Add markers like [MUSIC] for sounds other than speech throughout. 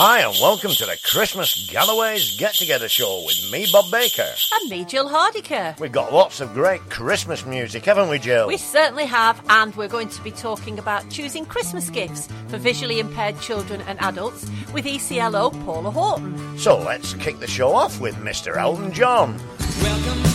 Hi, and welcome to the Christmas Galloway's Get Together Show with me, Bob Baker. And me, Jill Hardiker. We've got lots of great Christmas music, haven't we, Jill? We certainly have, and we're going to be talking about choosing Christmas gifts for visually impaired children and adults with ECLO Paula Horton. So let's kick the show off with Mr. Elton John. Welcome.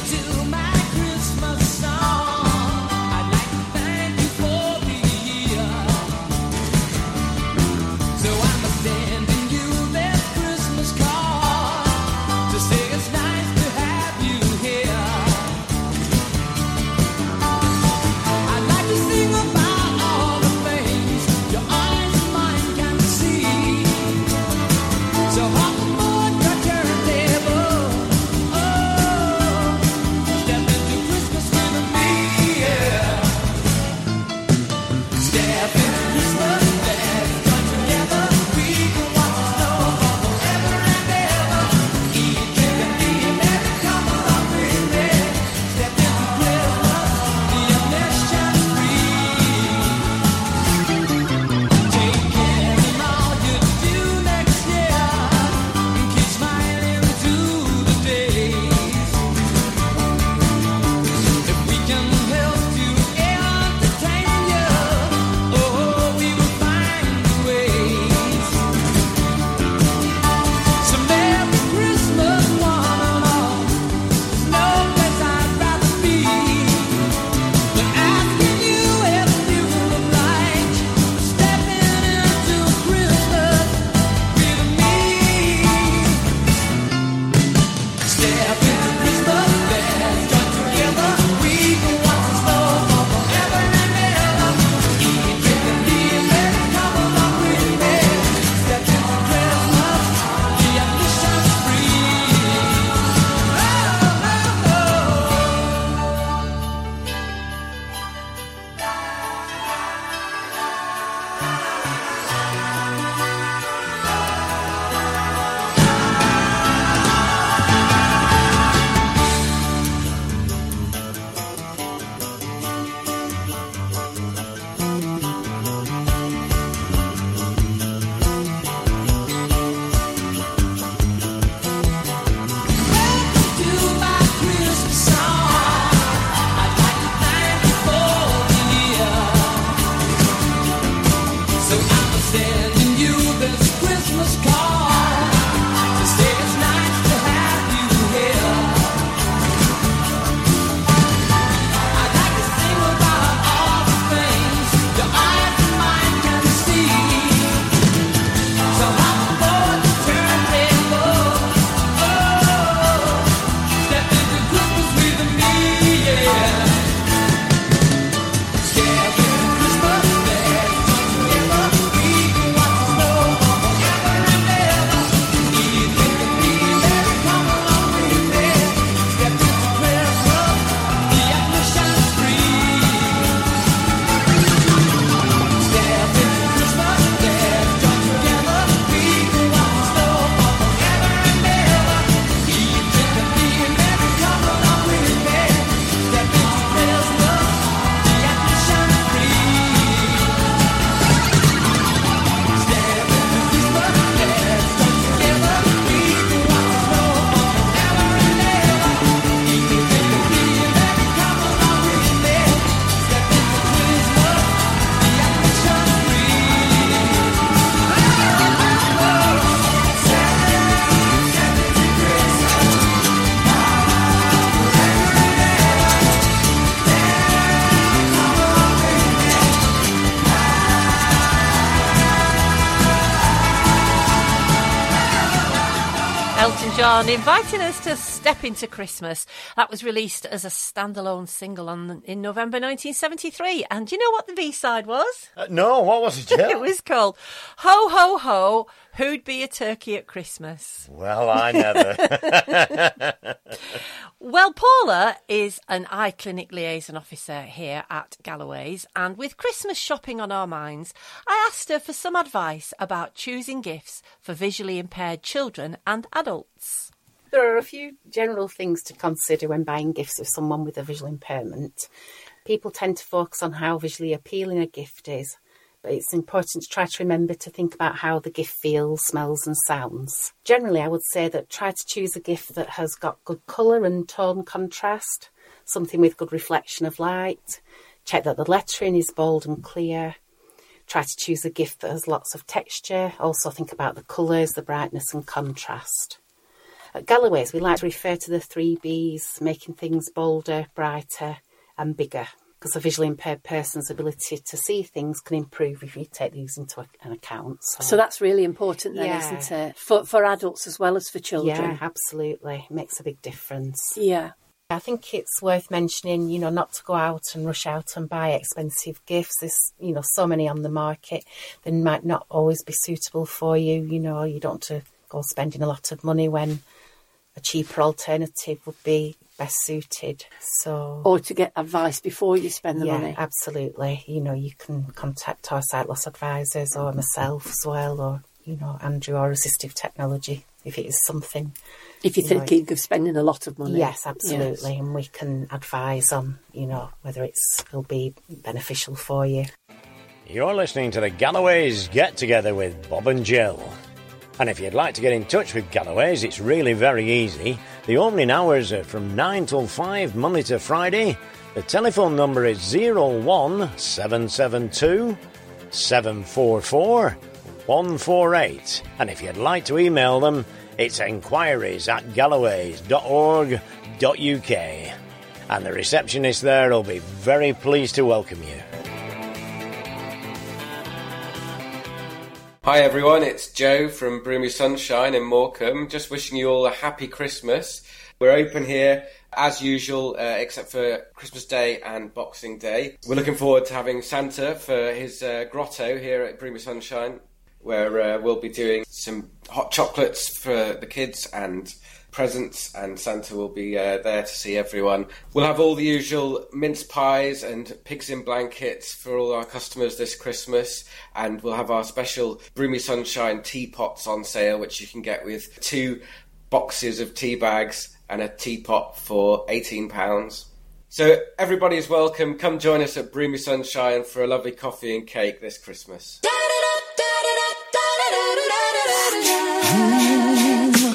on. Inviting us Step Into Christmas. That was released as a standalone single on, in November 1973. And do you know what the B side was? Uh, no, what was it, [LAUGHS] it was called Ho Ho Ho Who'd Be a Turkey at Christmas? Well, I never. [LAUGHS] well, Paula is an eye clinic liaison officer here at Galloway's. And with Christmas shopping on our minds, I asked her for some advice about choosing gifts for visually impaired children and adults. There are a few general things to consider when buying gifts of someone with a visual impairment. People tend to focus on how visually appealing a gift is, but it's important to try to remember to think about how the gift feels, smells, and sounds. Generally, I would say that try to choose a gift that has got good colour and tone contrast, something with good reflection of light. Check that the lettering is bold and clear. Try to choose a gift that has lots of texture. Also, think about the colours, the brightness, and contrast. At Galloway's, we like to refer to the three Bs, making things bolder, brighter, and bigger. Because a visually impaired person's ability to see things can improve if you take these into an account. So that's really important then, Yeah. isn't it? For for adults as well as for children. yeah, absolutely makes a big difference. Yeah. I think it's worth mentioning, you know, not to go out and rush out and buy expensive gifts. There's, you know, so many on the market. that might not always be suitable for you. You know, you don't want to go spending a lot of money when a cheaper alternative would be best suited. So, Or to get advice before you spend the yeah, money. absolutely. You know, you can contact our sight loss advisors or myself as well, or, you know, Andrew or assistive technology if it is something If you're Right. thinking of spending a lot of money. Yes, absolutely. And we can advise on, you know, whether it's will be beneficial for you. You're listening to the Galloways Get Together with Bob and Jill. And if you'd like to get in touch with Galloways, it's really very easy. The opening hours are from 9 till 5, Monday to Friday. The telephone number is 01772 744 148. And if you'd like to email them, it's enquiries at galloways.org.uk. And the receptionist there will be very pleased to welcome you. Hi everyone, it's Joe from Broomy Sunshine in Morecambe. Just wishing you all a happy Christmas. We're open here as usual, uh, except for Christmas Day and Boxing Day. We're looking forward to having Santa for his uh, grotto here at Broomy Sunshine, where uh, we'll be doing some hot chocolates for the kids and presents, and Santa will be uh, there to see everyone. We'll have all the usual mince pies and pigs in blankets for all our customers this Christmas, and we'll have our special Broomy Sunshine teapots on sale, which you can get with two boxes of tea bags and a teapot for £18. So everybody is welcome. Come join us at Broomy Sunshine for a lovely coffee and cake this Christmas.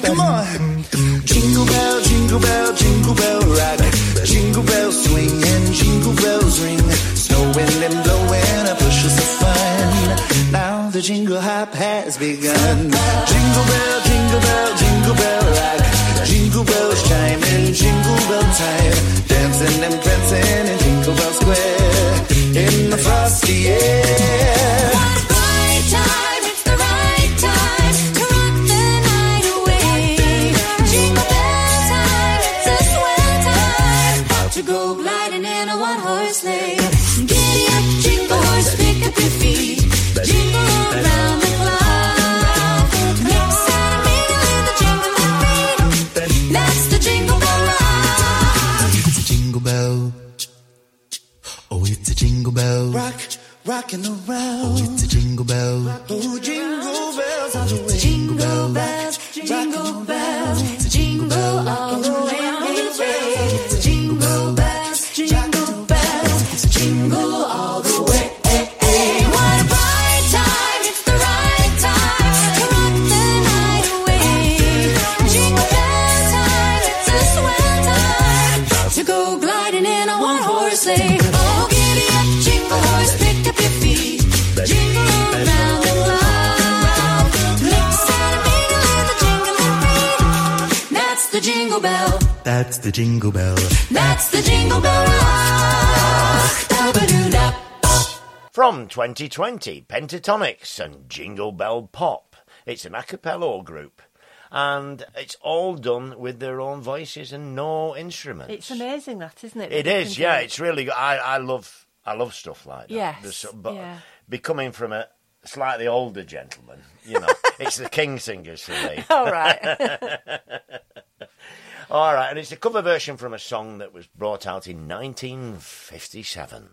Come on. Jingle bell, jingle bell, jingle bell rock. Jingle bells swing and jingle bells ring. Snowing and blowing a bushels of fun. Now the jingle hop has begun. Jingle bell, jingle bell, jingle bell rock. Jingle bells chime in jingle bell time. Dancing and prancing in Jingle Bell Square. In the frosty air. Bell. Rock, rocking around. Oh, it's a jingle bell. Oh, jingle bells all the way. Jingle bells, jingle bells, It's a jingle all the way. Jingle bell. That's the jingle bell. That's the jingle bell rock. From 2020, Pentatonix and Jingle Bell Pop. It's an a cappella group. And it's all done with their own voices and no instruments. It's amazing that, isn't it? It that they is, can yeah. do It's really good. I, I love I love stuff like that. Yes, There's but yeah. becoming from a slightly older gentleman, you know, [LAUGHS] it's the King Singers for me. All right. [LAUGHS] [LAUGHS] All right, and it's a cover version from a song that was brought out in 1957.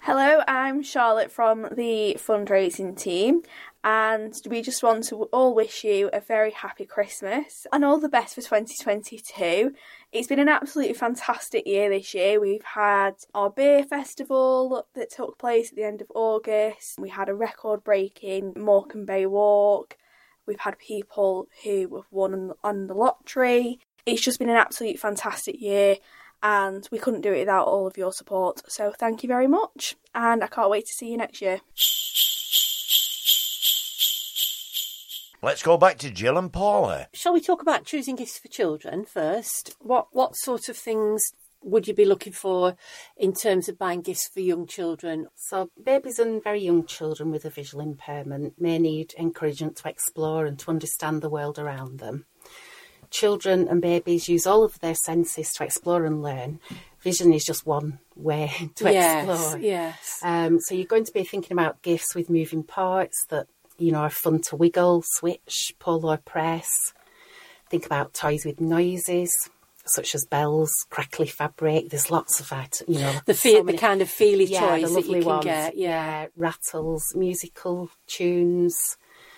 Hello, I'm Charlotte from the fundraising team, and we just want to all wish you a very happy Christmas and all the best for 2022. It's been an absolutely fantastic year this year. We've had our beer festival that took place at the end of August, we had a record breaking Morecambe Bay Walk, we've had people who have won on- on the lottery. It's just been an absolute fantastic year and we couldn't do it without all of your support. So thank you very much, and I can't wait to see you next year. Let's go back to Jill and Paula. Shall we talk about choosing gifts for children first? What what sort of things would you be looking for in terms of buying gifts for young children? So, babies and very young children with a visual impairment may need encouragement to explore and to understand the world around them. Children and babies use all of their senses to explore and learn. Vision is just one way [LAUGHS] to yes, explore. yes. Um, so you're going to be thinking about gifts with moving parts that you know are fun to wiggle, switch, pull, or press. Think about toys with noises, such as bells, crackly fabric. There's lots of items, you know. The so feel, the kind of feely yeah, toys that lovely you can ones. get. Yeah. rattles, musical tunes.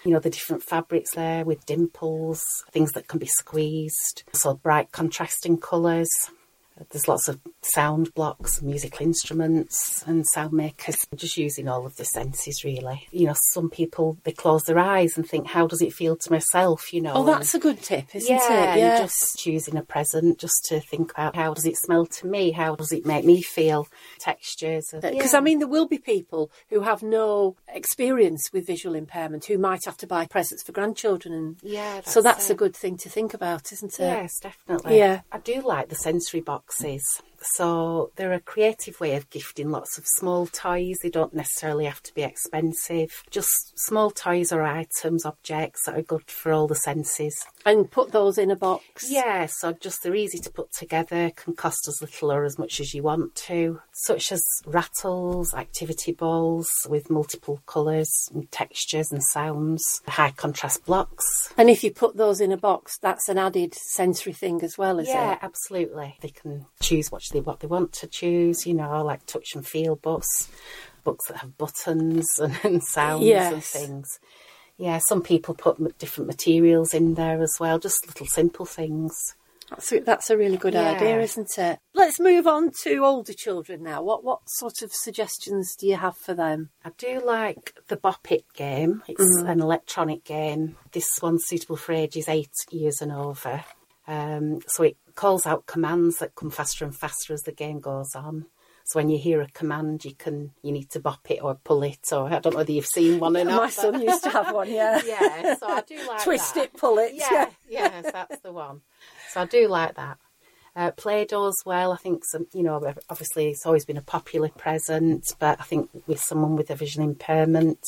You know the different fabrics there with dimples, things that can be squeezed. So bright contrasting colours. There's lots of sound blocks, musical instruments, and sound makers. Just using all of the senses, really. You know, some people they close their eyes and think, "How does it feel to myself?" You know. Oh, and- that's a good tip, isn't yeah, it? Yeah. just choosing a present, just to think about how does it smell to me? How does it make me feel? Textures. Because yeah. I mean, there will be people who have no experience with visual impairment who might have to buy presents for grandchildren, and Yeah, so that's that's a good thing to think about, isn't it? Yes, definitely. Yeah. I do like the sensory boxes. So they're a creative way of gifting lots of small toys. They don't necessarily have to be expensive. Just small toys or items, objects that are good for all the senses. And put those in a box. Yeah, so just they're easy to put together, can cost as little or as much as you want to, such as rattles, activity balls with multiple colours and textures and sounds, high contrast blocks. And if you put those in a box, that's an added sensory thing as well, is yeah, it? Yeah, absolutely. They can choose what they what they want to choose. You know, like touch and feel books, books that have buttons [LAUGHS] and, and sounds and things. Yeah, some people put different materials in there as well, just little simple things. That's a, that's a really good Yeah. idea, isn't it? Let's move on to older children now. What what sort of suggestions do you have for them? I do like the Bop It game. It's Mm-hmm. an electronic game. This one's suitable for ages eight years and over. Um, so it calls out commands that come faster and faster as the game goes on. So when you hear a command, you can you need to bop it or pull it, or I don't know whether you've seen one or [LAUGHS] not. My son used to have one, yeah. [LAUGHS] yeah, so I do like [LAUGHS] Twist that. it, pull it. Yeah, yes, that's the one. So I do like that. Uh, Play-Doh as well. I think some, you know, obviously it's always been a popular present, but I think with someone with a vision impairment,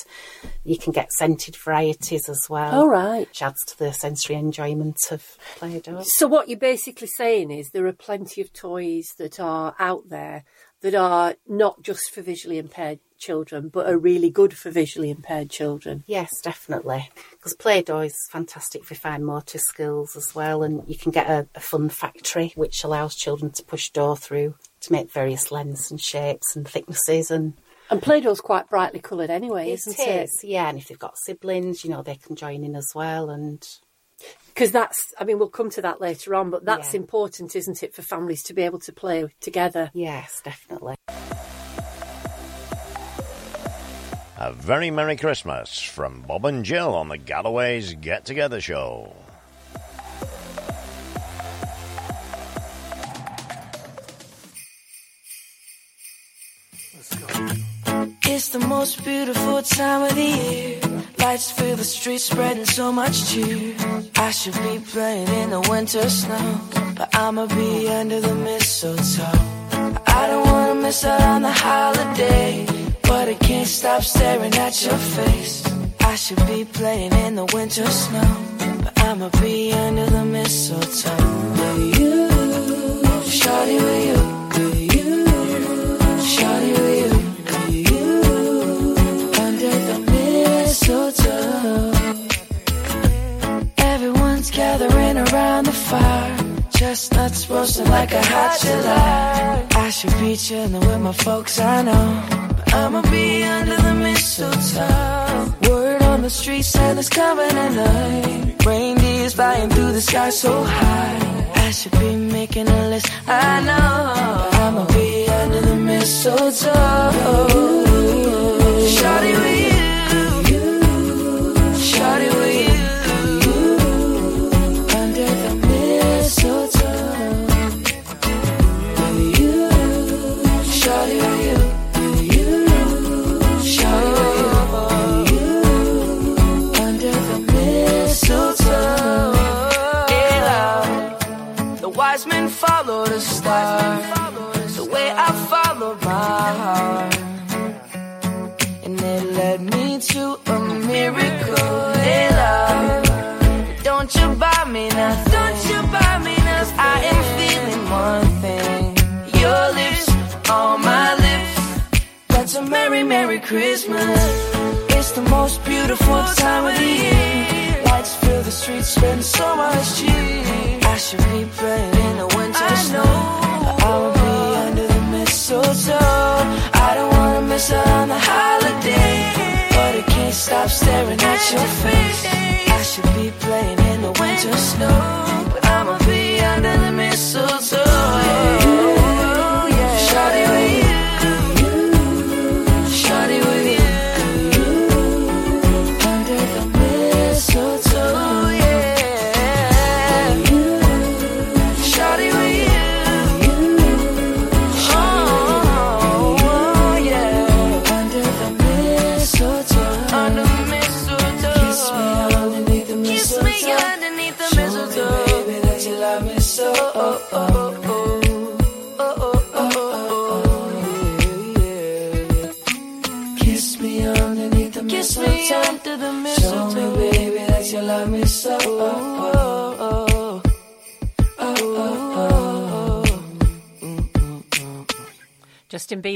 you can get scented varieties as well. All right. Which adds to the sensory enjoyment of Play-Doh. So what you're basically saying is there are plenty of toys that are out there that are not just for visually impaired children, but are really good for visually impaired children. Yes, definitely. Because Play-Doh is fantastic for fine motor skills as well, and you can get a, a fun factory which allows children to push dough through to make various lengths and shapes and thicknesses and And Play-Doh's quite brightly coloured anyway, isn't it? is, yeah. And if they've got siblings, you know, they can join in as well. And Because that's, I mean, we'll come to that later on, but that's Yeah. important, isn't it, for families to be able to play together? yes, definitely. A very Merry Christmas from Bob and Jill on the Galloways Get Together Show. It's the most beautiful time of the year. Lights fill the streets, spreading so much cheer. I should be playing in the winter snow, but I'ma be under the mistletoe. I don't wanna miss out on the holiday, but I can't stop staring at your face. I should be playing in the winter snow, but I'ma be under the mistletoe. With you, shawty with you, with you, shawty with you, with you, under the mistletoe. Everyone's gathering around the fire. Chestnuts roasting like a hot July. I should be chilling with my folks, I know. I'ma be under the mistletoe. Word on the street Santa's coming at night. Reindeer's flying through the sky so high. I should be making a list. I know I'ma be under the mistletoe. Shawty, we. Merry, Christmas. It's the most beautiful time of the year. Lights fill the streets, spend so much cheer. I should be praying in the winter snow. I will be under the mistletoe. I don't wanna miss out on the holiday. But I can't stop staring at your face.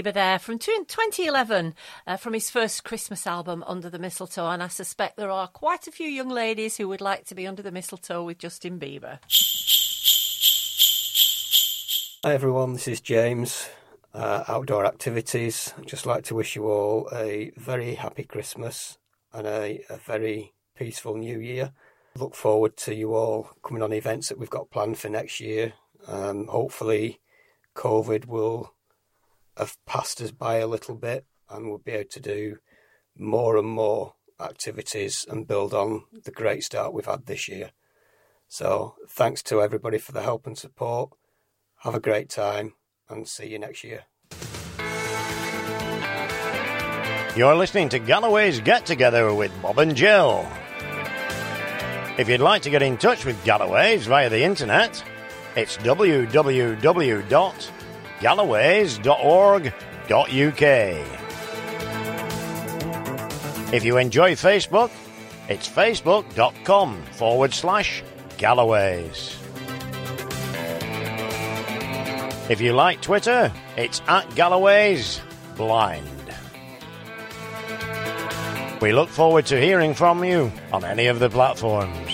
Bieber there from tw- 2011 uh, from his first Christmas album, Under the Mistletoe. And I suspect there are quite a few young ladies who would like to be under the mistletoe with Justin Bieber. Hi everyone, this is James. Uh, outdoor activities. I'd just like to wish you all a very happy Christmas and a, a very peaceful New Year. Look forward to you all coming on events that we've got planned for next year. Um, hopefully, COVID will have passed us by a little bit and we'll be able to do more and more activities and build on the great start we've had this year. So, thanks to everybody for the help and support. Have a great time and see you next year. You're listening to Galloway's Get Together with Bob and Jill. If you'd like to get in touch with Galloway's via the internet, it's www.galloways.org.uk. If you enjoy Facebook, it's facebook.com forward slash Galloways. If you like Twitter, it's at Galloway's Blind. We look forward to hearing from you on any of the platforms.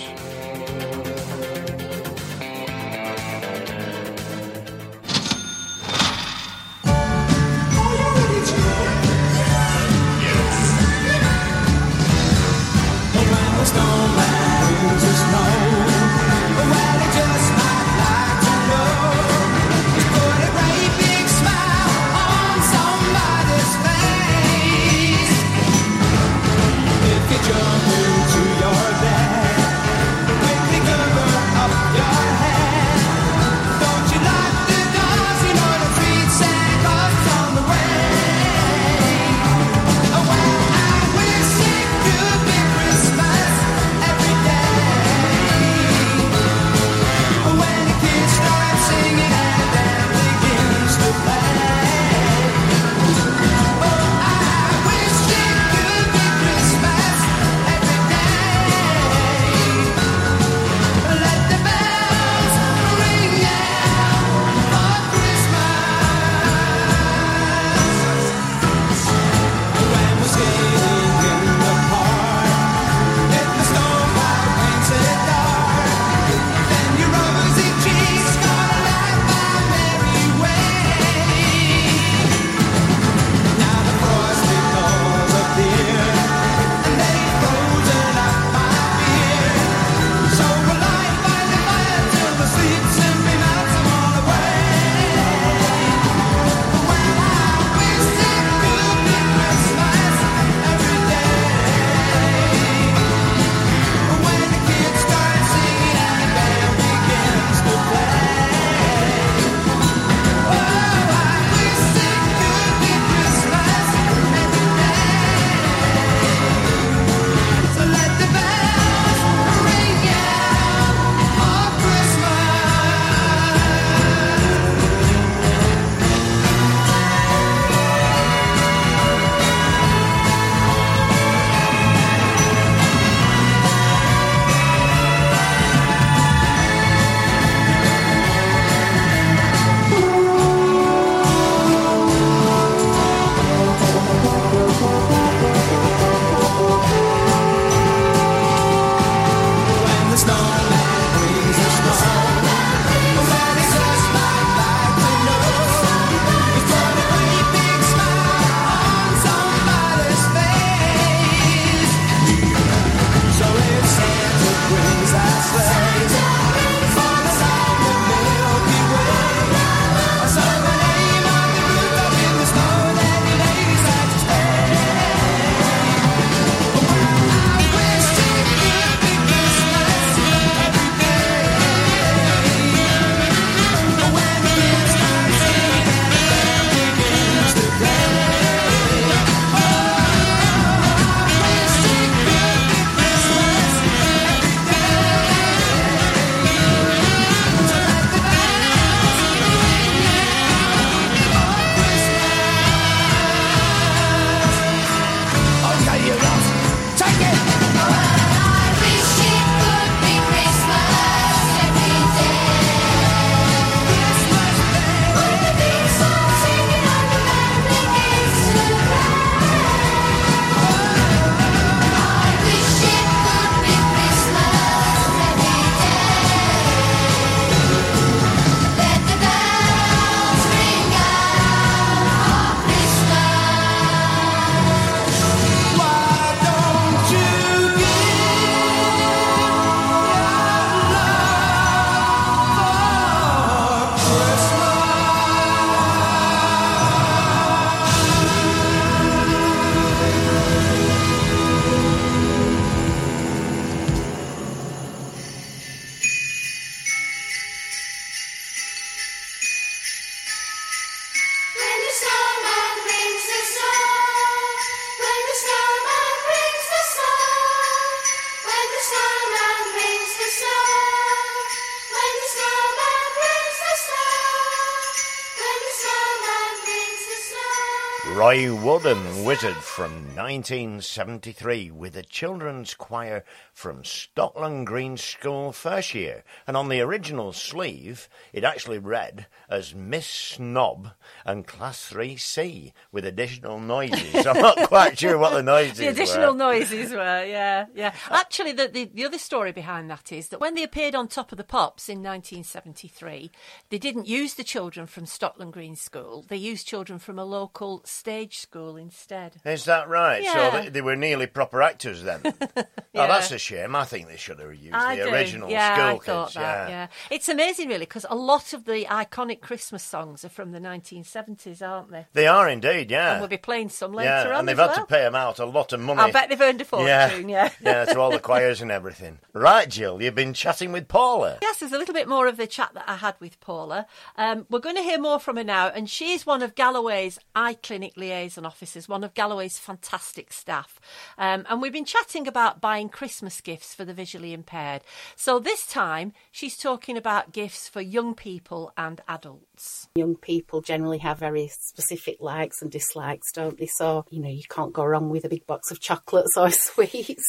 Roy Wood and Wizzard from 1973 with a children's choir from Stockland Green School first year. And on the original sleeve, it actually read as Miss Snob and Class 3C with additional noises. I'm not [LAUGHS] quite sure what the noises The additional were. noises were, yeah, yeah. Actually, the, the, the other story behind that is that when they appeared on Top of the Pops in 1973, they didn't use the children from Stockland Green School. They used children from a local stage school instead. Is that right? Yeah. So they, they were nearly proper actors then. Yeah. [LAUGHS] Oh, that's a shame. I think they should have used I the do. original yeah, school I kids. thought that, yeah. It's amazing, really, because a lot of the iconic Christmas songs are from the 1970s, aren't they? They are indeed, yeah. And we'll be playing some later yeah, on and they've had well. to pay them out a lot of money. I bet they've earned a fortune, [LAUGHS] yeah. yeah, to all the choirs and everything. Right, Jill, you've been chatting with Paula. Yes, there's a little bit more of the chat that I had with Paula. Um, we're going to hear more from her now, and she's one of Galloway's eye clinic liaison officers, one of Galloway's fantastic staff. Um, and we've been chatting about buying Christmas gifts for the visually impaired. So this time, she's talking about gifts for young people and adults. Young people generally have very specific likes and dislikes, don't they? So, you know, you can't go wrong with a big box of chocolates or [LAUGHS] sweets,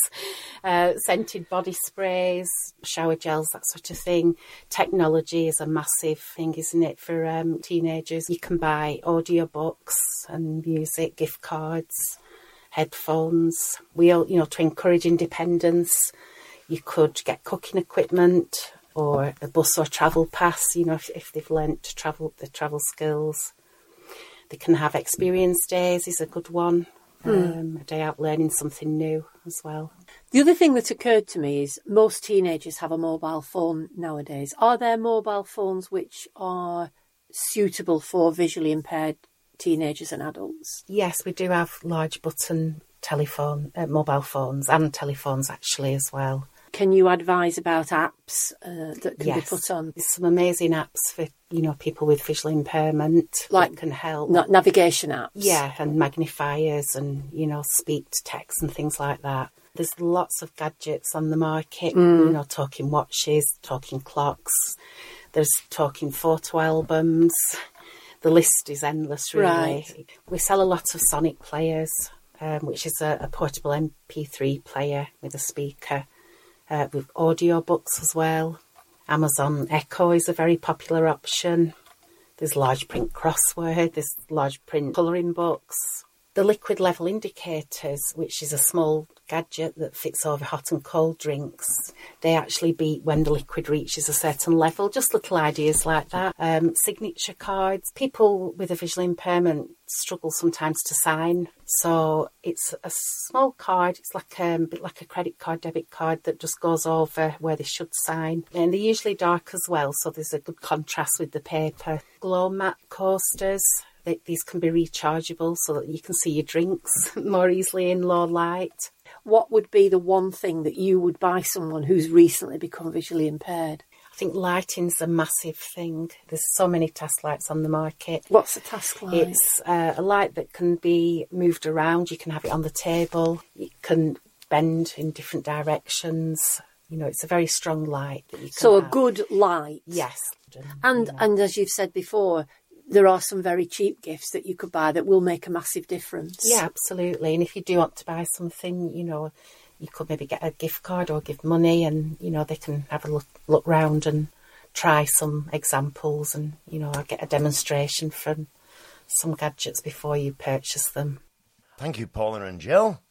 uh, scented body sprays, shower gels, that sort of thing. Technology is a massive thing, isn't it, for um, teenagers? You can buy audiobooks and music, gift cards, headphones. We all, you know, to encourage independence, you could get cooking equipment or a bus or travel pass, you know, if, if they've learnt to travel, the travel skills. They can have experience days is a good one. Um, a day out learning something new as well. The other thing that occurred to me is most teenagers have a mobile phone nowadays. Are there mobile phones which are suitable for visually impaired teenagers and adults? Yes, we do have large button telephone, uh, mobile phones and telephones actually as well. Can you advise about apps uh, that can yes, be put on? There's some amazing apps for you know people with visual impairment Like that can help. Na- navigation apps? Yeah, and magnifiers and, you know, speak to text and things like that. There's lots of gadgets on the market, you know, talking watches, talking clocks. There's talking photo albums. The list is endless, really. Right. We sell a lot of Sonic players, um, which is a, a portable MP3 player with a speaker, uh, with audio books as well. Amazon Echo is a very popular option. There's large print crossword, there's large print colouring books. The liquid level indicators, which is a small gadget that fits over hot and cold drinks, they actually beat when the liquid reaches a certain level. Just little ideas like that. Um, signature cards. People with a visual impairment struggle sometimes to sign, so it's a small card. It's like um, a bit like a credit card, debit card that just goes over where they should sign, and they're usually dark as well, so there's a good contrast with the paper. Glow mat coasters. They, these can be rechargeable so that you can see your drinks [LAUGHS] more easily in low light. What would be the one thing that you would buy someone who's recently become visually impaired? I think lighting's a massive thing. There's so many task lights on the market. What's the task like? It's uh, a light that can be moved around. You can have it on the table. It can bend in different directions. You know, it's a very strong light that you can so a have. good light. yes. And and as you've said before, there are some very cheap gifts that you could buy that will make a massive difference. Yeah, absolutely. And if you do want to buy something, you know, you could maybe get a gift card or give money, and you know they can have a look look round and try some examples, and you know get a demonstration from some gadgets before you purchase them. Thank you, Paula and Jill.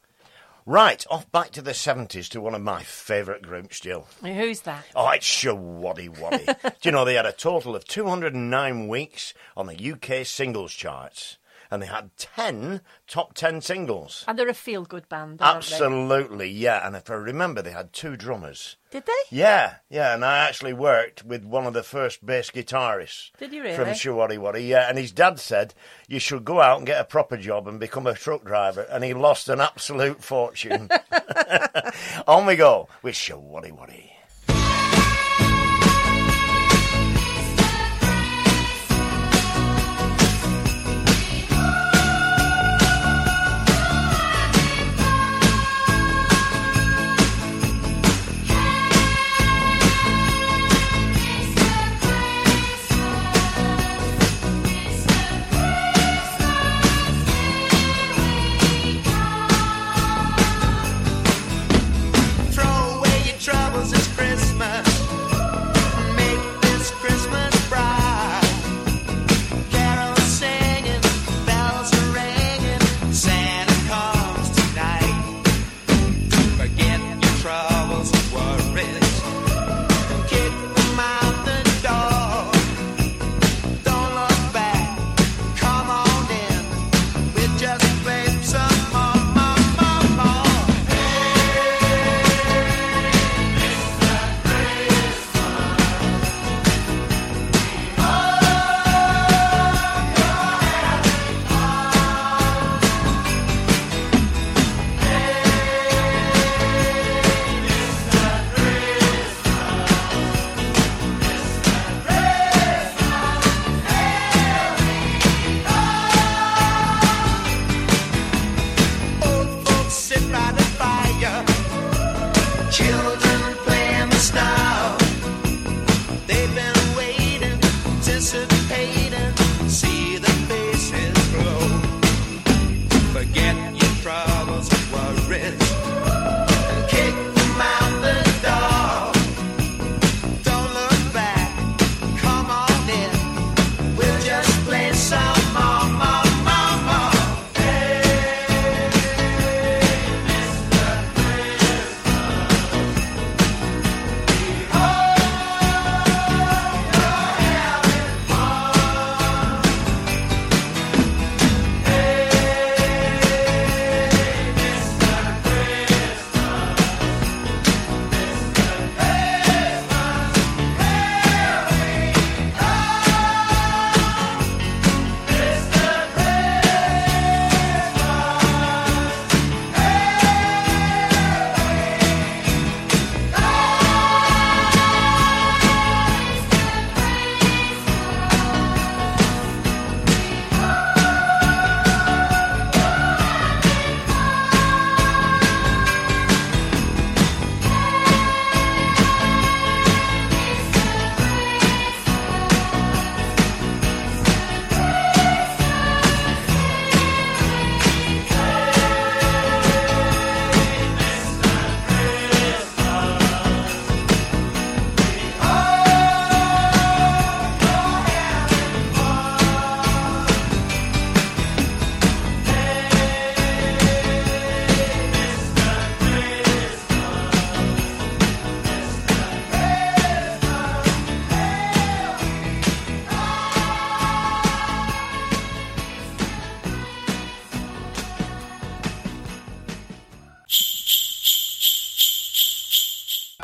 Right, off back to the 70s to one of my favourite groups, Jill. Who's that? Oh, it's Showaddywaddy. [LAUGHS] Do you know they had a total of 209 weeks on the UK singles charts, and they had 10 top 10 singles. And they're a feel good band, aren't they? Absolutely, yeah. And if I remember, they had two drummers. Did they? Yeah, yeah, and I actually worked with one of the first bass guitarists. Did you really? From Showaddywaddy, yeah. And his dad said, you should go out and get a proper job and become a truck driver. And he lost an absolute fortune. [LAUGHS] [LAUGHS] On we go with Showaddywaddy.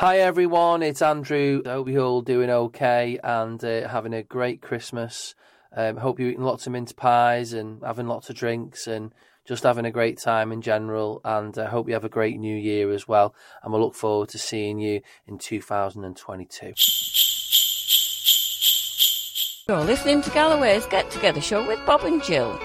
Hi everyone, it's Andrew. I hope you're all doing okay and uh, having a great Christmas. Um, hope you're eating lots of mince pies and having lots of drinks and just having a great time in general. And I hope you have a great new year as well. And we'll look forward to seeing you in 2022. You're listening to Galloway's Get Together Show with Bob and Jill.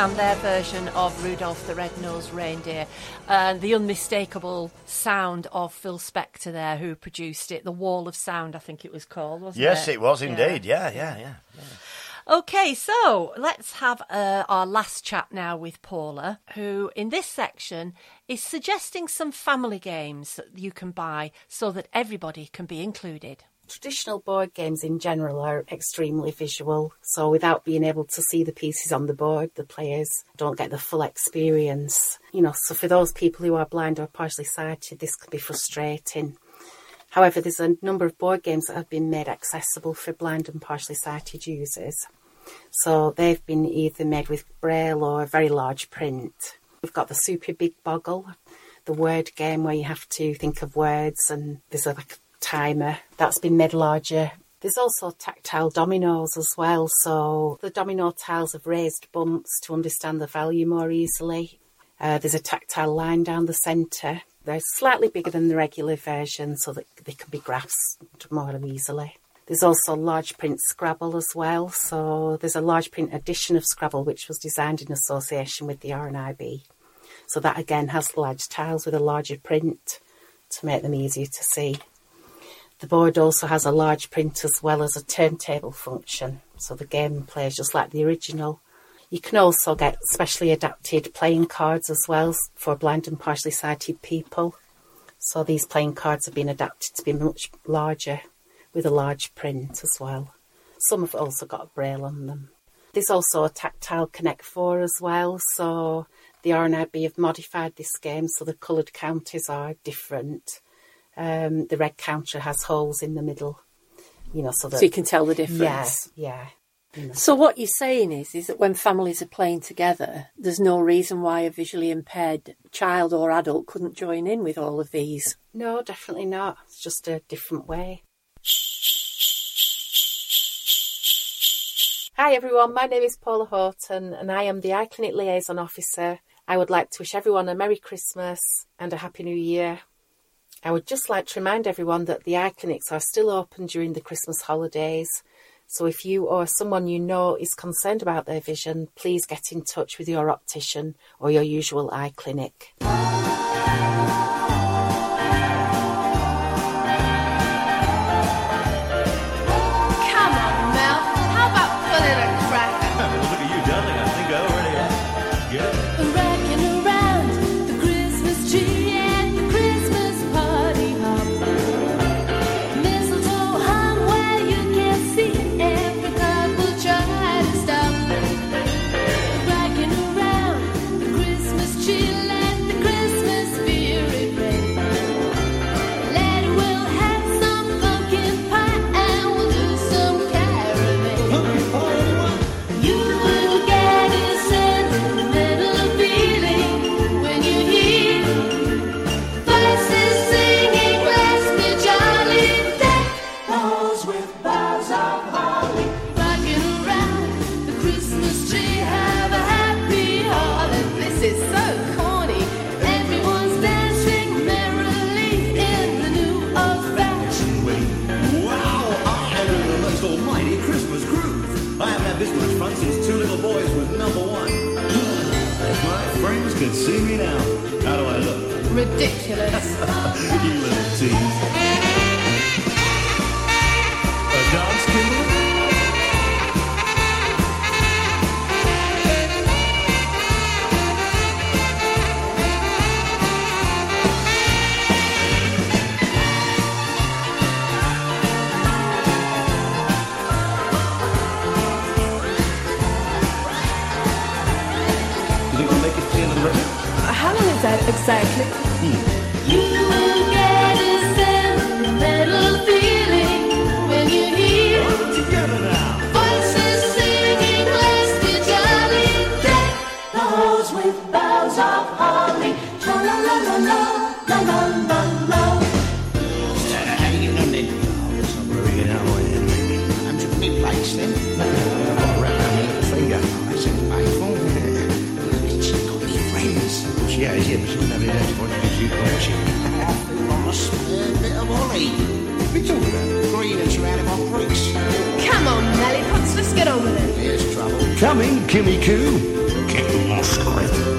And their version of Rudolph the Red-Nosed Reindeer and the unmistakable sound of Phil Spector there who produced it. The Wall of Sound, I think it was called, wasn't Yes, it? it was indeed. Yeah, yeah, yeah. Okay, so let's have uh, our last chat now with Paula, who in this section is suggesting some family games that you can buy so that everybody can be included. Traditional board games in general are extremely visual, so without being able to see the pieces on the board, the players don't get the full experience. You know, so for those people who are blind or partially sighted, this can be frustrating. However, there's a number of board games that have been made accessible for blind and partially sighted users. So they've been either made with braille or very large print. We've got the Super Big Boggle, the word game where you have to think of words and there's a like, timer that's been made larger. There's also tactile dominoes as well, so the domino tiles have raised bumps to understand the value more easily. Uh, there's a tactile line down the centre. They're slightly bigger than the regular version so that they can be grasped more easily. There's also large print Scrabble as well, so there's a large print edition of Scrabble which was designed in association with the RNIB. So that again has large tiles with a larger print to make them easier to see. The board also has a large print as well as a turntable function, so the game plays just like the original. You can also get specially adapted playing cards as well for blind and partially sighted people. So these playing cards have been adapted to be much larger with a large print as well. Some have also got braille on them. There's also a tactile Connect 4 as well, so the RNIB have modified this game so the coloured counters are different. Um, the red counter has holes in the middle, you know, so that So you can tell the difference. Yeah, yeah. So what you're saying is, is that when families are playing together, there's no reason why a visually impaired child or adult couldn't join in with all of these. No, definitely not. It's just a different way. Hi everyone, my name is Paula Horton and I am the Eye Clinic Liaison Officer. I would like to wish everyone a Merry Christmas and a Happy New Year. I would just like to remind everyone that the eye clinics are still open during the Christmas holidays. So if you or someone you know is concerned about their vision, please get in touch with your optician or your usual eye clinic. Coming, Kimmy Coo. Get lost.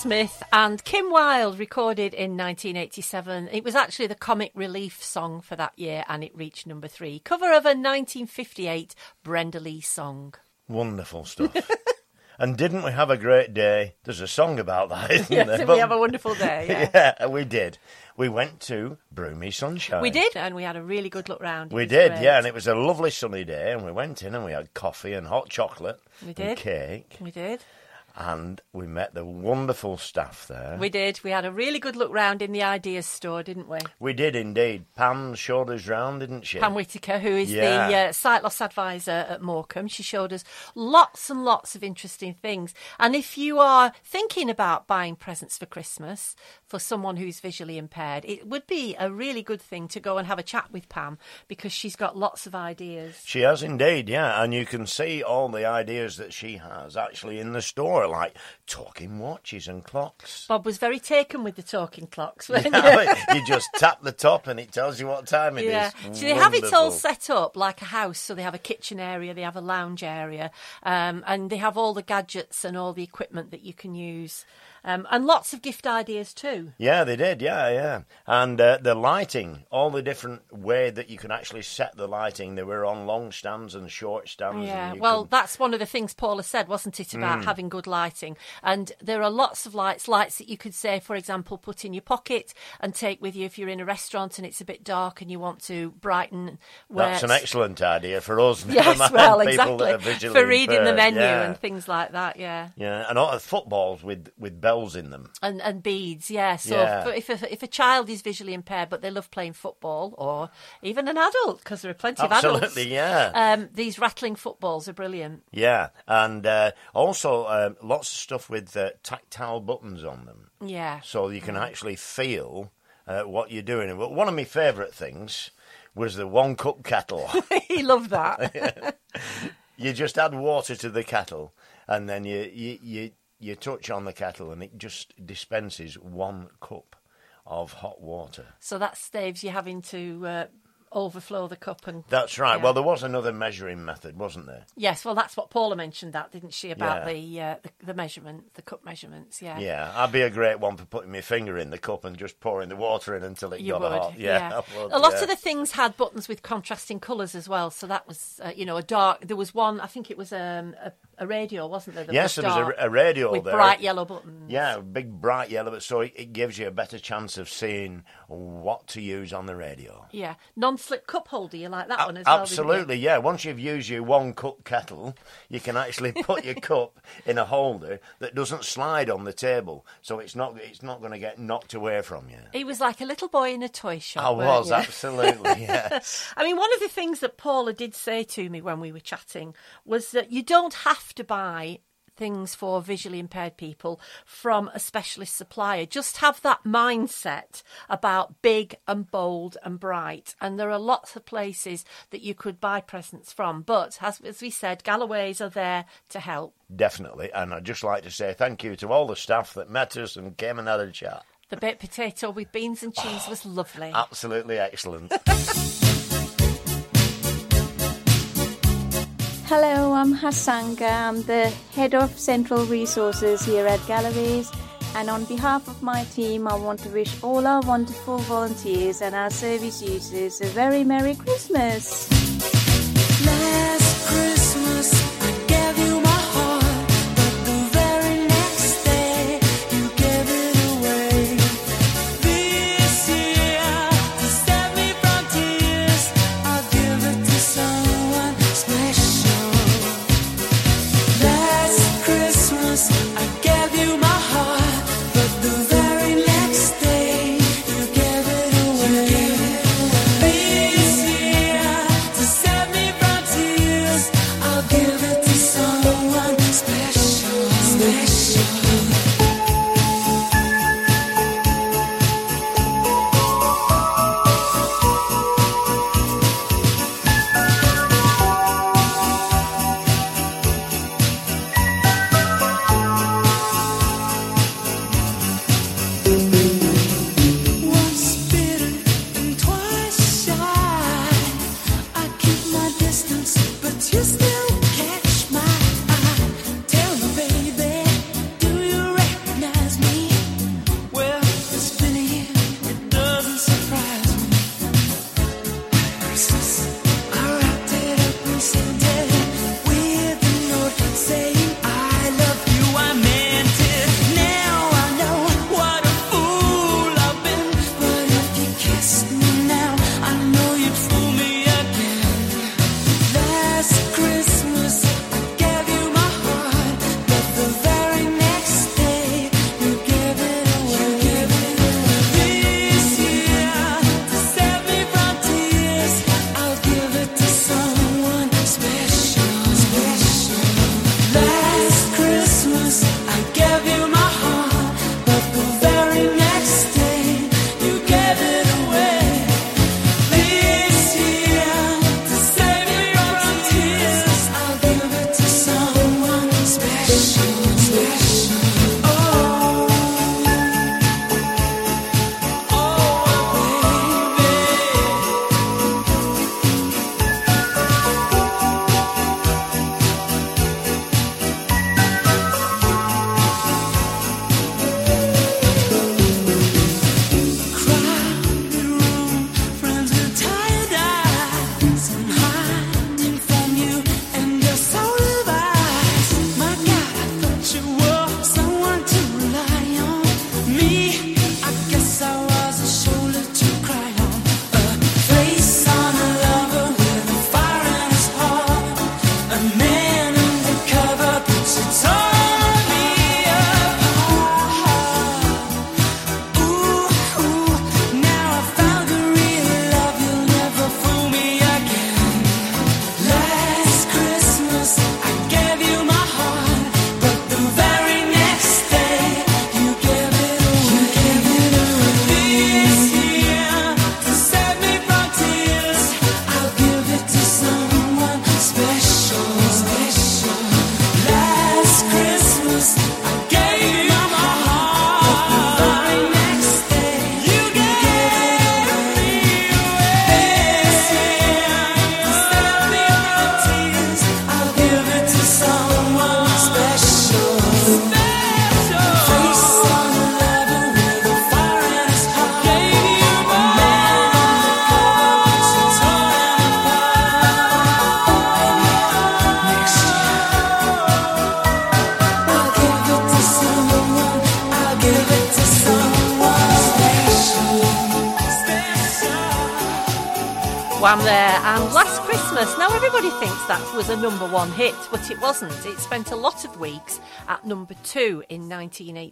Smith and Kim Wilde recorded in 1987. It was actually the comic relief song for that year and it reached number three. Cover of a 1958 Brenda Lee song. Wonderful stuff. [LAUGHS] and didn't we have a great day? There's a song about that, isn't Yes, there? did But- we have a wonderful day? [LAUGHS] Yeah. yeah, we did. We went to Broomy Sunshine. We did, and we had a really good look round. We did, great. yeah, and it was a lovely sunny day, and we went in and we had coffee and hot chocolate We and did. cake, We did. And we met the wonderful staff there. We did. We had a really good look round in the ideas store, didn't we? We did indeed. Pam showed us round, didn't she? Pam Whitaker, who is Yeah. the uh, sight loss advisor at Morecambe, she showed us lots and lots of interesting things. And if you are thinking about buying presents for Christmas for someone who's visually impaired, it would be a really good thing to go and have a chat with Pam because she's got lots of ideas. She has indeed, yeah, and you can see all the ideas that she has actually in the store, like talking watches and clocks. Bob was very taken with the talking clocks. [LAUGHS] weren't you? You just tap the top and it tells you what time it is. yeah. So they have it all set up like a house. So they have a kitchen area, they have a lounge area, um, and they have all the gadgets and all the equipment that you can use, um, and lots of gift ideas too. Yeah, they did. Yeah, yeah, and uh, the lighting, all the different way that you can actually set the lighting. They were on long stands and short stands. Yeah, well, could- that's one of the things Paula said, wasn't it, about Mm. having good lighting? And there are lots of lights, lights that you could say, for example, put in your pocket and take with you if you're in a restaurant and it's a bit dark and you want to brighten. That's an excellent idea for us. [LAUGHS] Yes, well, people that are exactly. For reading the menu Yeah. and things like that, yeah. Yeah, and all footballs with with bells in them. And, and beads, yeah. So Yeah. If, if, a, if a child is visually impaired but they love playing football, or even an adult, because there are plenty of adults. Absolutely, yeah. Um, these rattling footballs are brilliant. Yeah, and uh, also um, lots of stuff with uh, tactile buttons on them. Yeah. So you can actually feel uh, what you're doing. But one of my favourite things was the one cup kettle. [LAUGHS] he loved that. [LAUGHS] you just add water to the kettle, and then you, you you you touch on the kettle, and it just dispenses one cup of hot water. So that saves you having to uh, overflow the cup and. That's right. Yeah. Well, there was another measuring method, wasn't there? Yes, well, that's what Paula mentioned, that didn't she, about Yeah. the, uh, the the measurement, the cup measurements? Yeah. Yeah, I'd be a great one for putting my finger in the cup and just pouring the water in until it You got would, hot. Yeah, I would, a lot yeah. of the things had buttons with contrasting colours as well. So that was, uh, you know, a dark. There was one. I think it was um, a, a radio, wasn't there? Yes, there was a, a radio with there. bright yellow buttons. Yeah, big bright yellow, but so it, it gives you a better chance of seeing what to use on the radio. Yeah, non-slip cup holder. You like that one as well? didn't you? Absolutely, yeah. Once you've used your one cup kettle, you can actually put your [LAUGHS] cup in a holder that doesn't slide on the table, so it's not it's not going to get knocked away from you. He was like a little boy in a toy shop. I was you? absolutely, [LAUGHS] yes. I mean, one of the things that Paula did say to me when we were chatting was that you don't have to buy things for visually impaired people from a specialist supplier. Just have that mindset about big and bold and bright. And there are lots of places that you could buy presents from. But as, as we said, Galloway's are there to help. Definitely, and I'd just like to say thank you to all the staff that met us and came and had a chat. The baked potato with beans and cheese was lovely. Absolutely excellent. [LAUGHS] Hello, I'm Hassanga. I'm the head of Central Resources here at Galloway's. And on behalf of my team, I want to wish all our wonderful volunteers and our service users a very Merry Christmas. Last Christmas,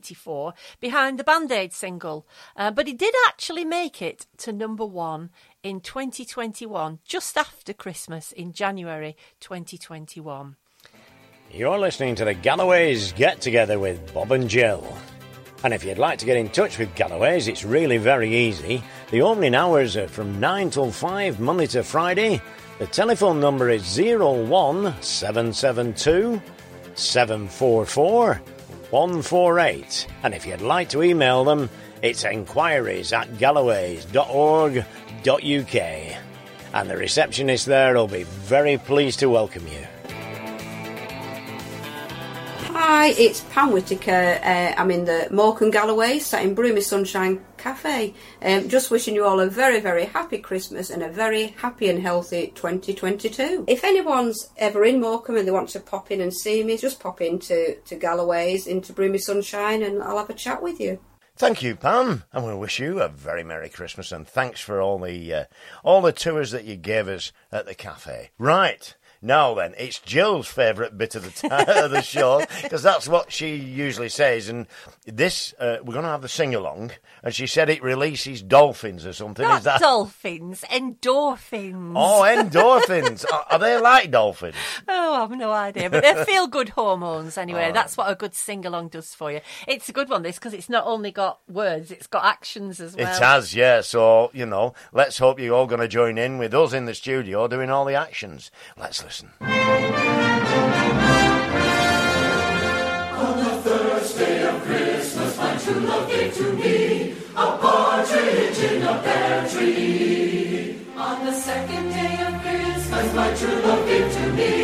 1984 behind the Band Aid single. Uh, but it did actually make it to number one in 2021, just after Christmas in January 2021. You're listening to the Galloways Get Together with Bob and Jill. And if you'd like to get in touch with Galloways, it's really very easy. The opening hours are from 9 till 5, Monday to Friday. The telephone number is 01772 744 148. And if you'd like to email them, it's enquiries at galloways.org.uk. And the receptionist there will be very pleased to welcome you. Hi, it's Pam Whitaker. Uh, I'm in the Morecambe Galloway, sat in Broomy Sunshine Cafe. Um, just wishing you all a very, very happy Christmas and a very happy and healthy 2022. If anyone's ever in Morecambe and they want to pop in and see me, just pop into to Galloway's, into Broomy Sunshine, and I'll have a chat with you. Thank you, Pam. Want to wish you a very merry Christmas and thanks for all the uh, all the tours that you gave us at the cafe. Right. Now then, it's Jill's favourite bit of the t- [LAUGHS] of the show because that's what she usually says. And this, uh, we're going to have the sing along, and she said it releases dolphins or something. Not Is that? dolphins, endorphins. Oh, endorphins. are, are they like dolphins? Oh, I've no idea. But they're feel good hormones anyway. That's what a good sing along does for you. It's a good one, this, because it's not only got words, it's got actions as well. It has, yeah. So, you know, let's hope you're all going to join in with us in the studio doing all the actions. Let's listen. On the first day of Christmas, my true love gave to me a partridge in a pear tree. On the second day of Christmas, my true love gave to me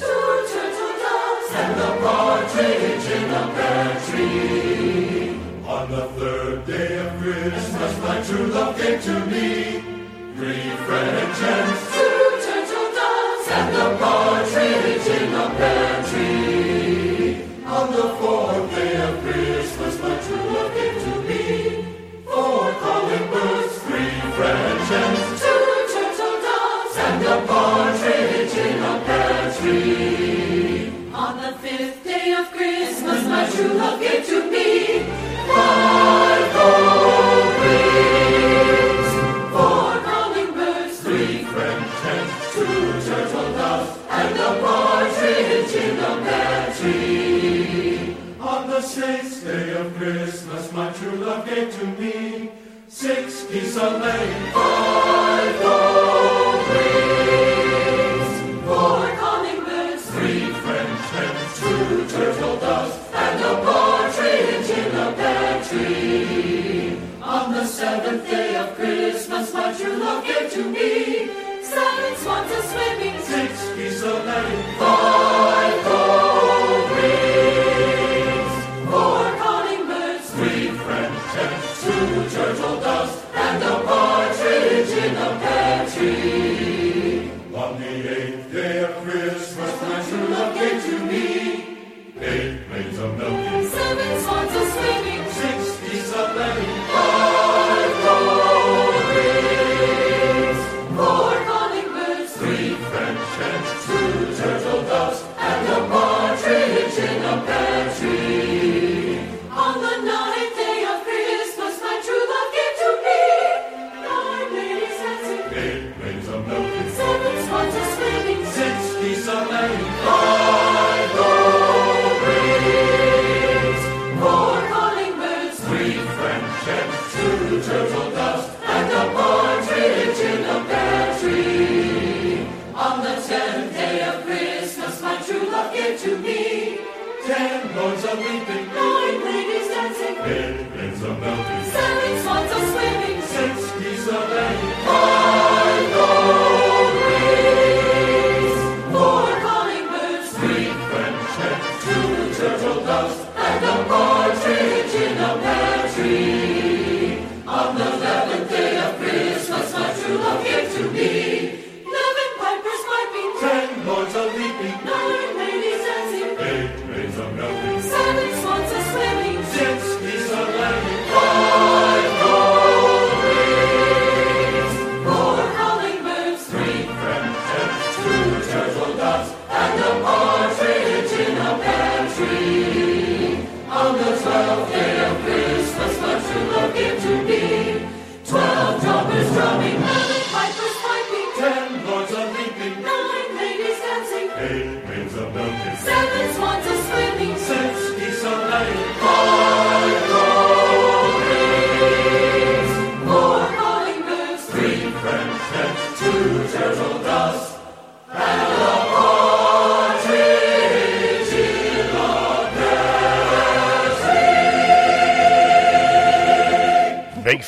two turtle doves and a partridge in a pear tree. On the third day of Christmas, my true love gave to me three French hens, two and a partridge in a pear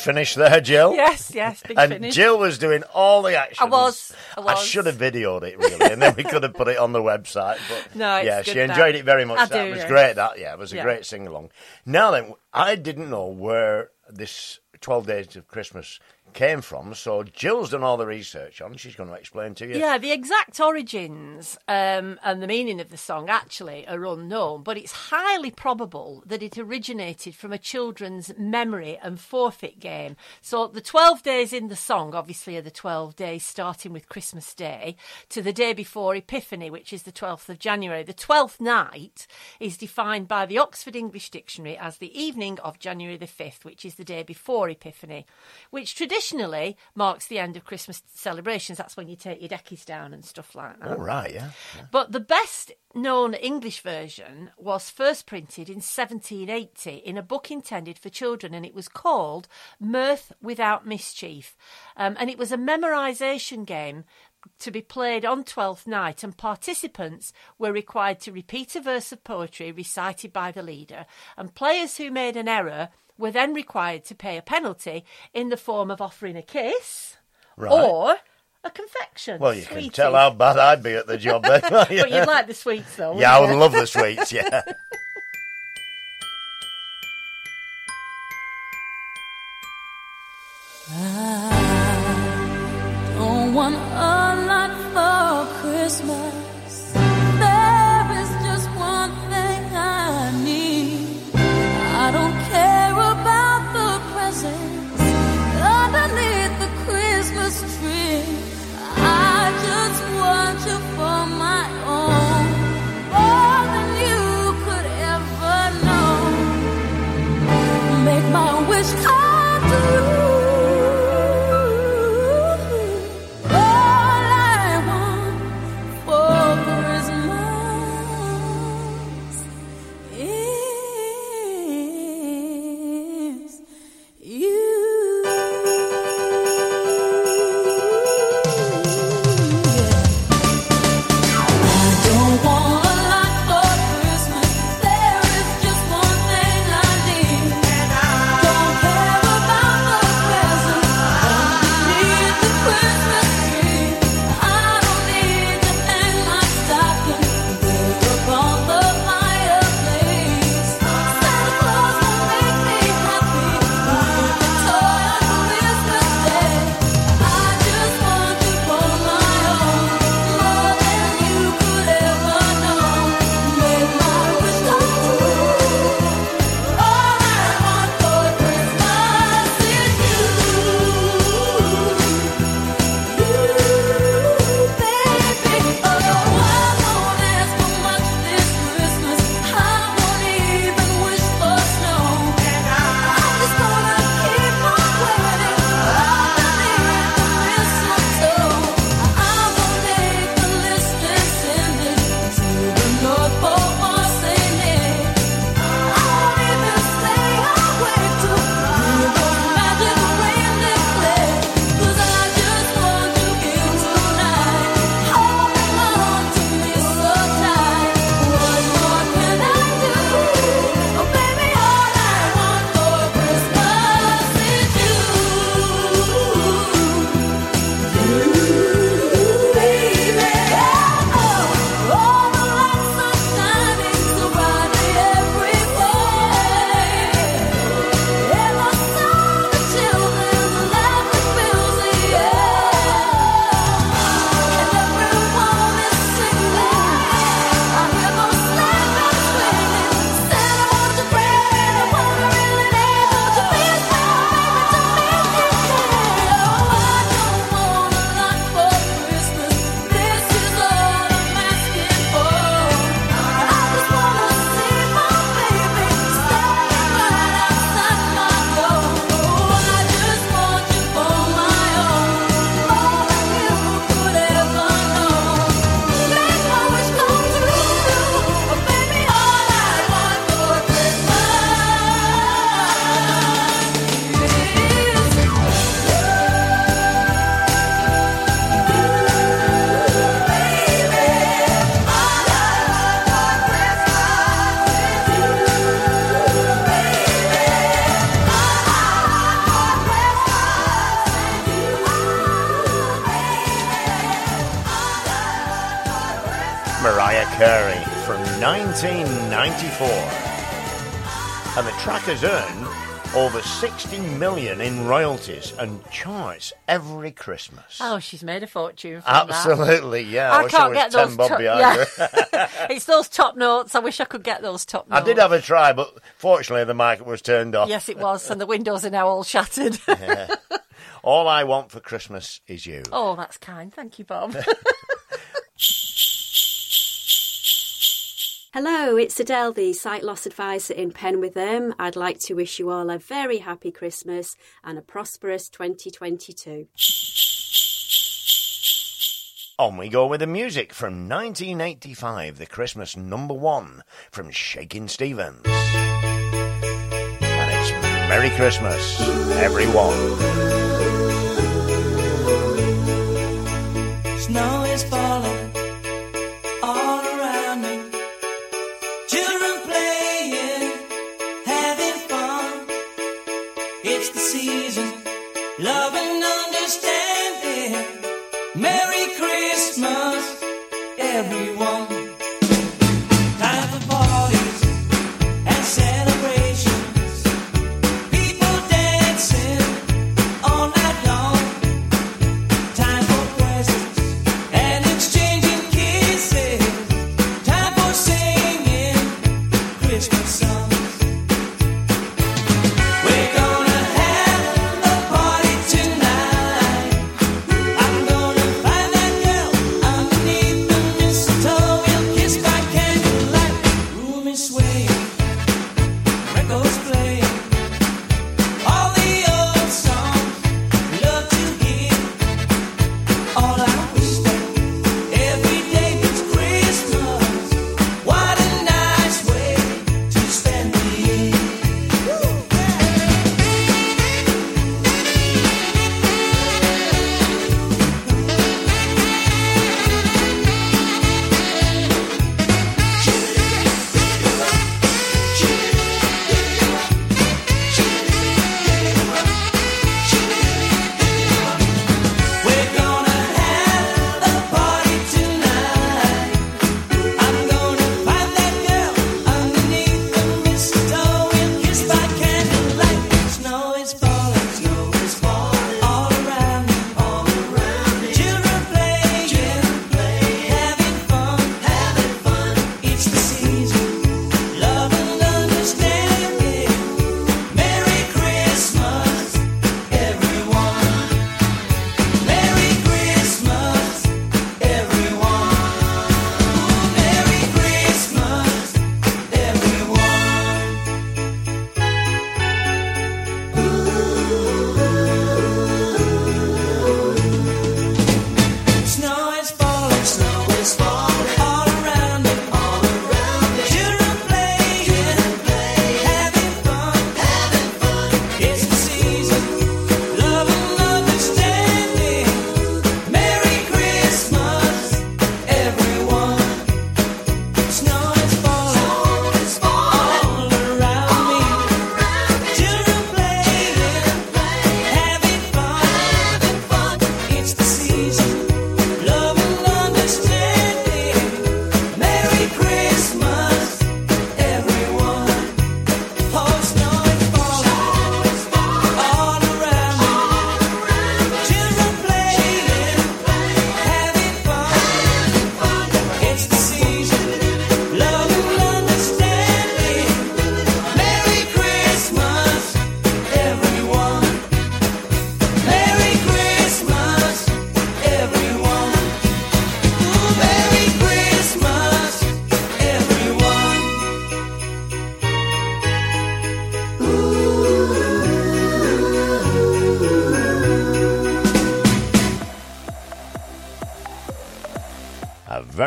finish there, Jill. Yes, yes, big and finish. Jill was doing all the action. I was, I was. should have videoed it really, and then we could have put it on the website. But [LAUGHS] No, it's yeah, she that. enjoyed it very much. I that do, was great. That yeah, it was a Yeah. great sing along. Now then, I didn't know where this Twelve Days of Christmas came from, so Jill's done all the research on. She's going to explain to you. Yeah, the exact origins um, and the meaning of the song actually are unknown, but it's highly probable that it originated from a children's memory and forfeit game. So the 12 days in the song, obviously, are the 12 days starting with Christmas Day to the day before Epiphany, which is the 12th of January. The 12th night is defined by the Oxford English Dictionary as the evening of January the 5th, which is the day before Epiphany, which traditionally marks the end of Christmas celebrations. That's when you take your deckies down and stuff like that. All right, yeah. But the best known English version was first printed in 1780 in a book intended for children, and it was called Mirth Without Mischief. Um, and it was a memorisation game to be played on Twelfth Night, and participants were required to repeat a verse of poetry recited by the leader, and players who made an error were then required to pay a penalty in the form of offering a kiss Right. or a confection. Well, you can tell how bad I'd be at the job then. [LAUGHS] but you'd like the sweets, though. Yeah, I would you? love the sweets. Yeah. [LAUGHS] Don't want has earned over 60 million in royalties and charts every Christmas. Oh, she's made a fortune from that. Absolutely, yeah. I, I wish can't I was get 10 those bob top- behind yeah. her. [LAUGHS] [LAUGHS] it's those top notes. I wish I could get those top notes. I did have a try, but fortunately the mic was turned off. Yes, it was, and the [LAUGHS] windows are now all shattered. Yeah. All I want for Christmas is you. oh, that's kind. Thank you, Bob. Hello, it's Adele, the Sight Loss Advisor in Penwortham. I'd like to wish you all a very happy Christmas and a prosperous 2022. On we go with the music from 1985, the Christmas number one from Shakin' Stevens. And it's Merry Christmas, everyone. Snow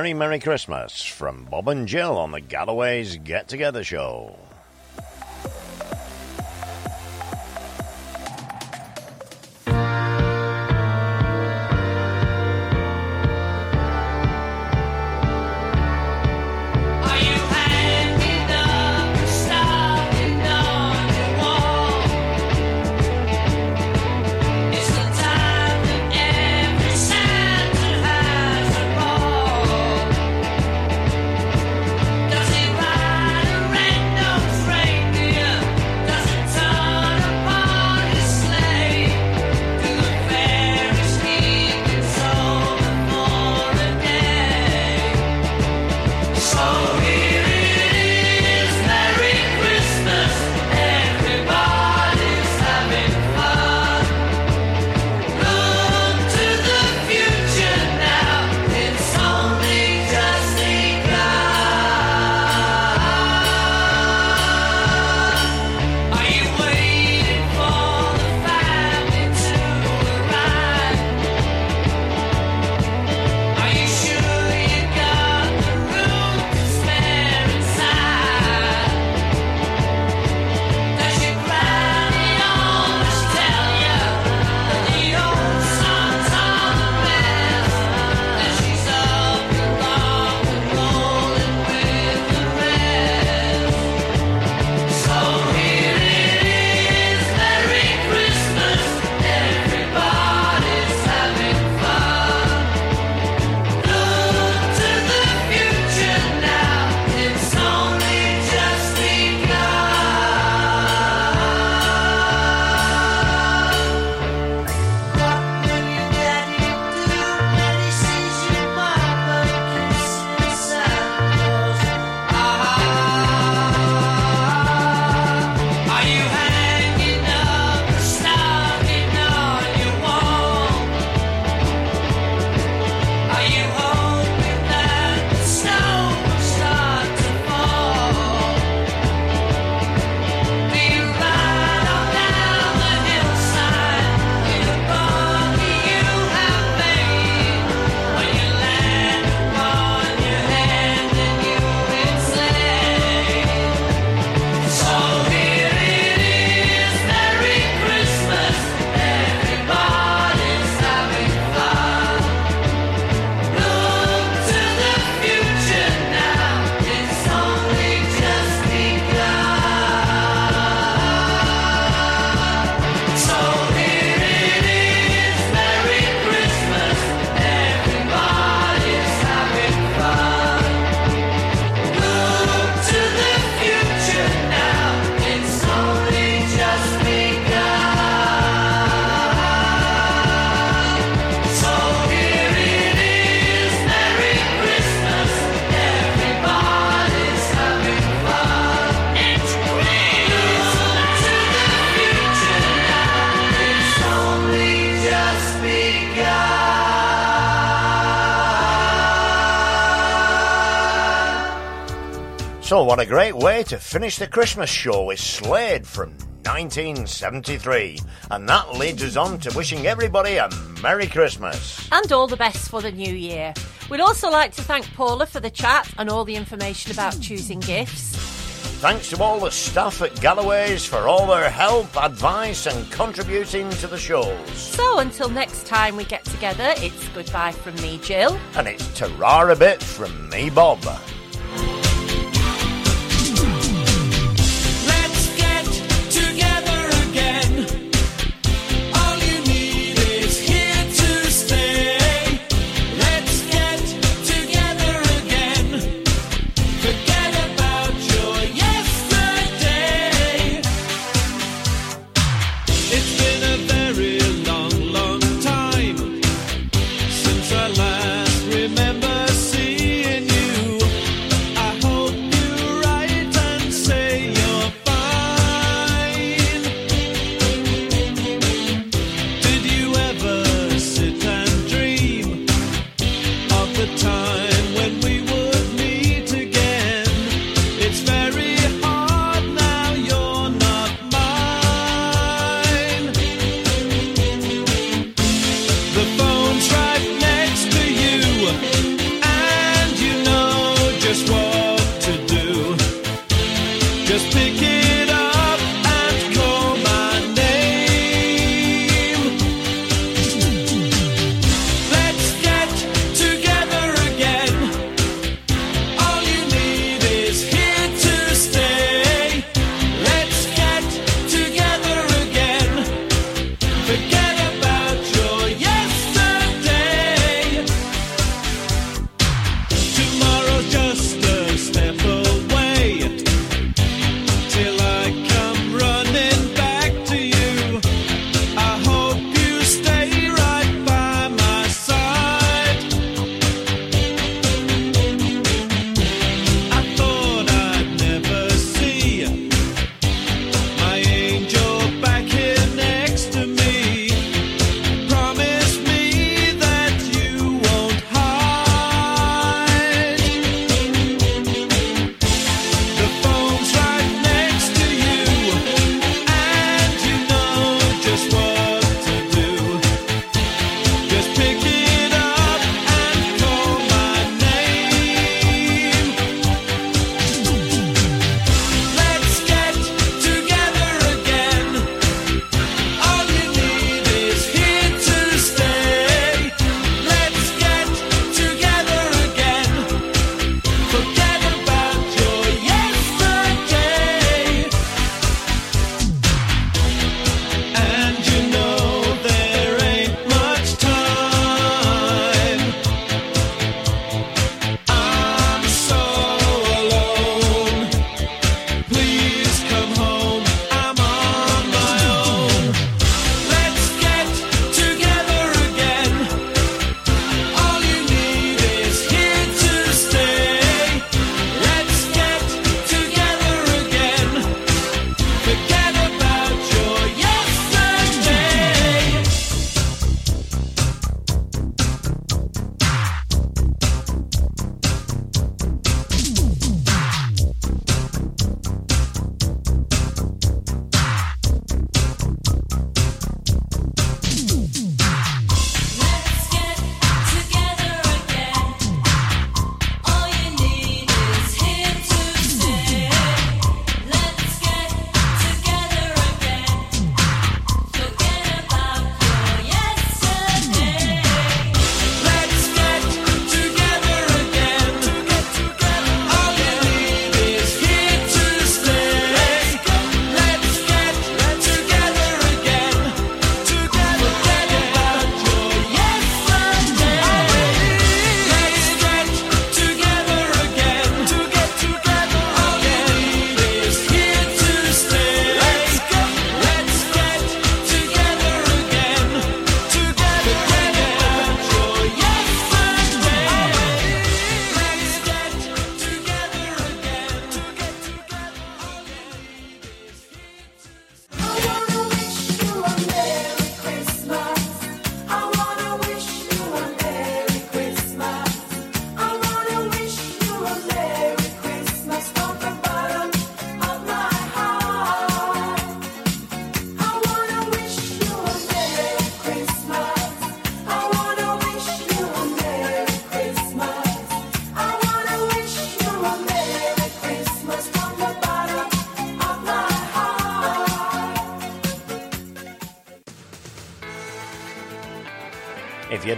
very Merry Christmas from Bob and Jill on the Galloways Get Together Show. So, what a great way to finish the Christmas show with Slade from 1973. And that leads us on to wishing everybody a Merry Christmas. And all the best for the new year. We'd also like to thank Paula for the chat and all the information about choosing gifts. Thanks to all the staff at Galloway's for all their help, advice, and contributing to the shows. So until next time we get together, it's goodbye from me, Jill. And it's ta-ra bit from me, Bob.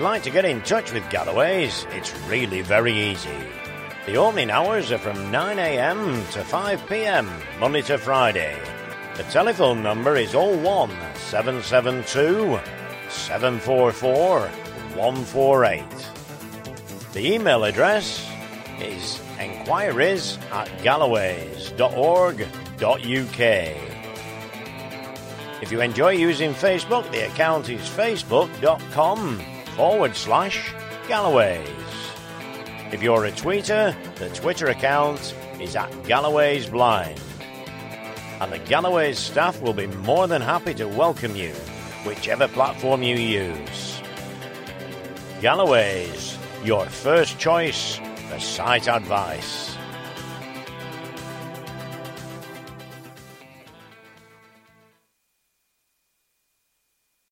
Like to get in touch with Galloway's, it's really very easy. The opening hours are from 9am to 5pm, Monday to Friday. The telephone number is 01 772 744 148. The email address is enquiries at galloways.org.uk. If you enjoy using Facebook, the account is facebook.com forward slash Galloways. If you're a tweeter, the Twitter account is at Galloways Blind. And the Galloways staff will be more than happy to welcome you, whichever platform you use. Galloways, your first choice for sight advice.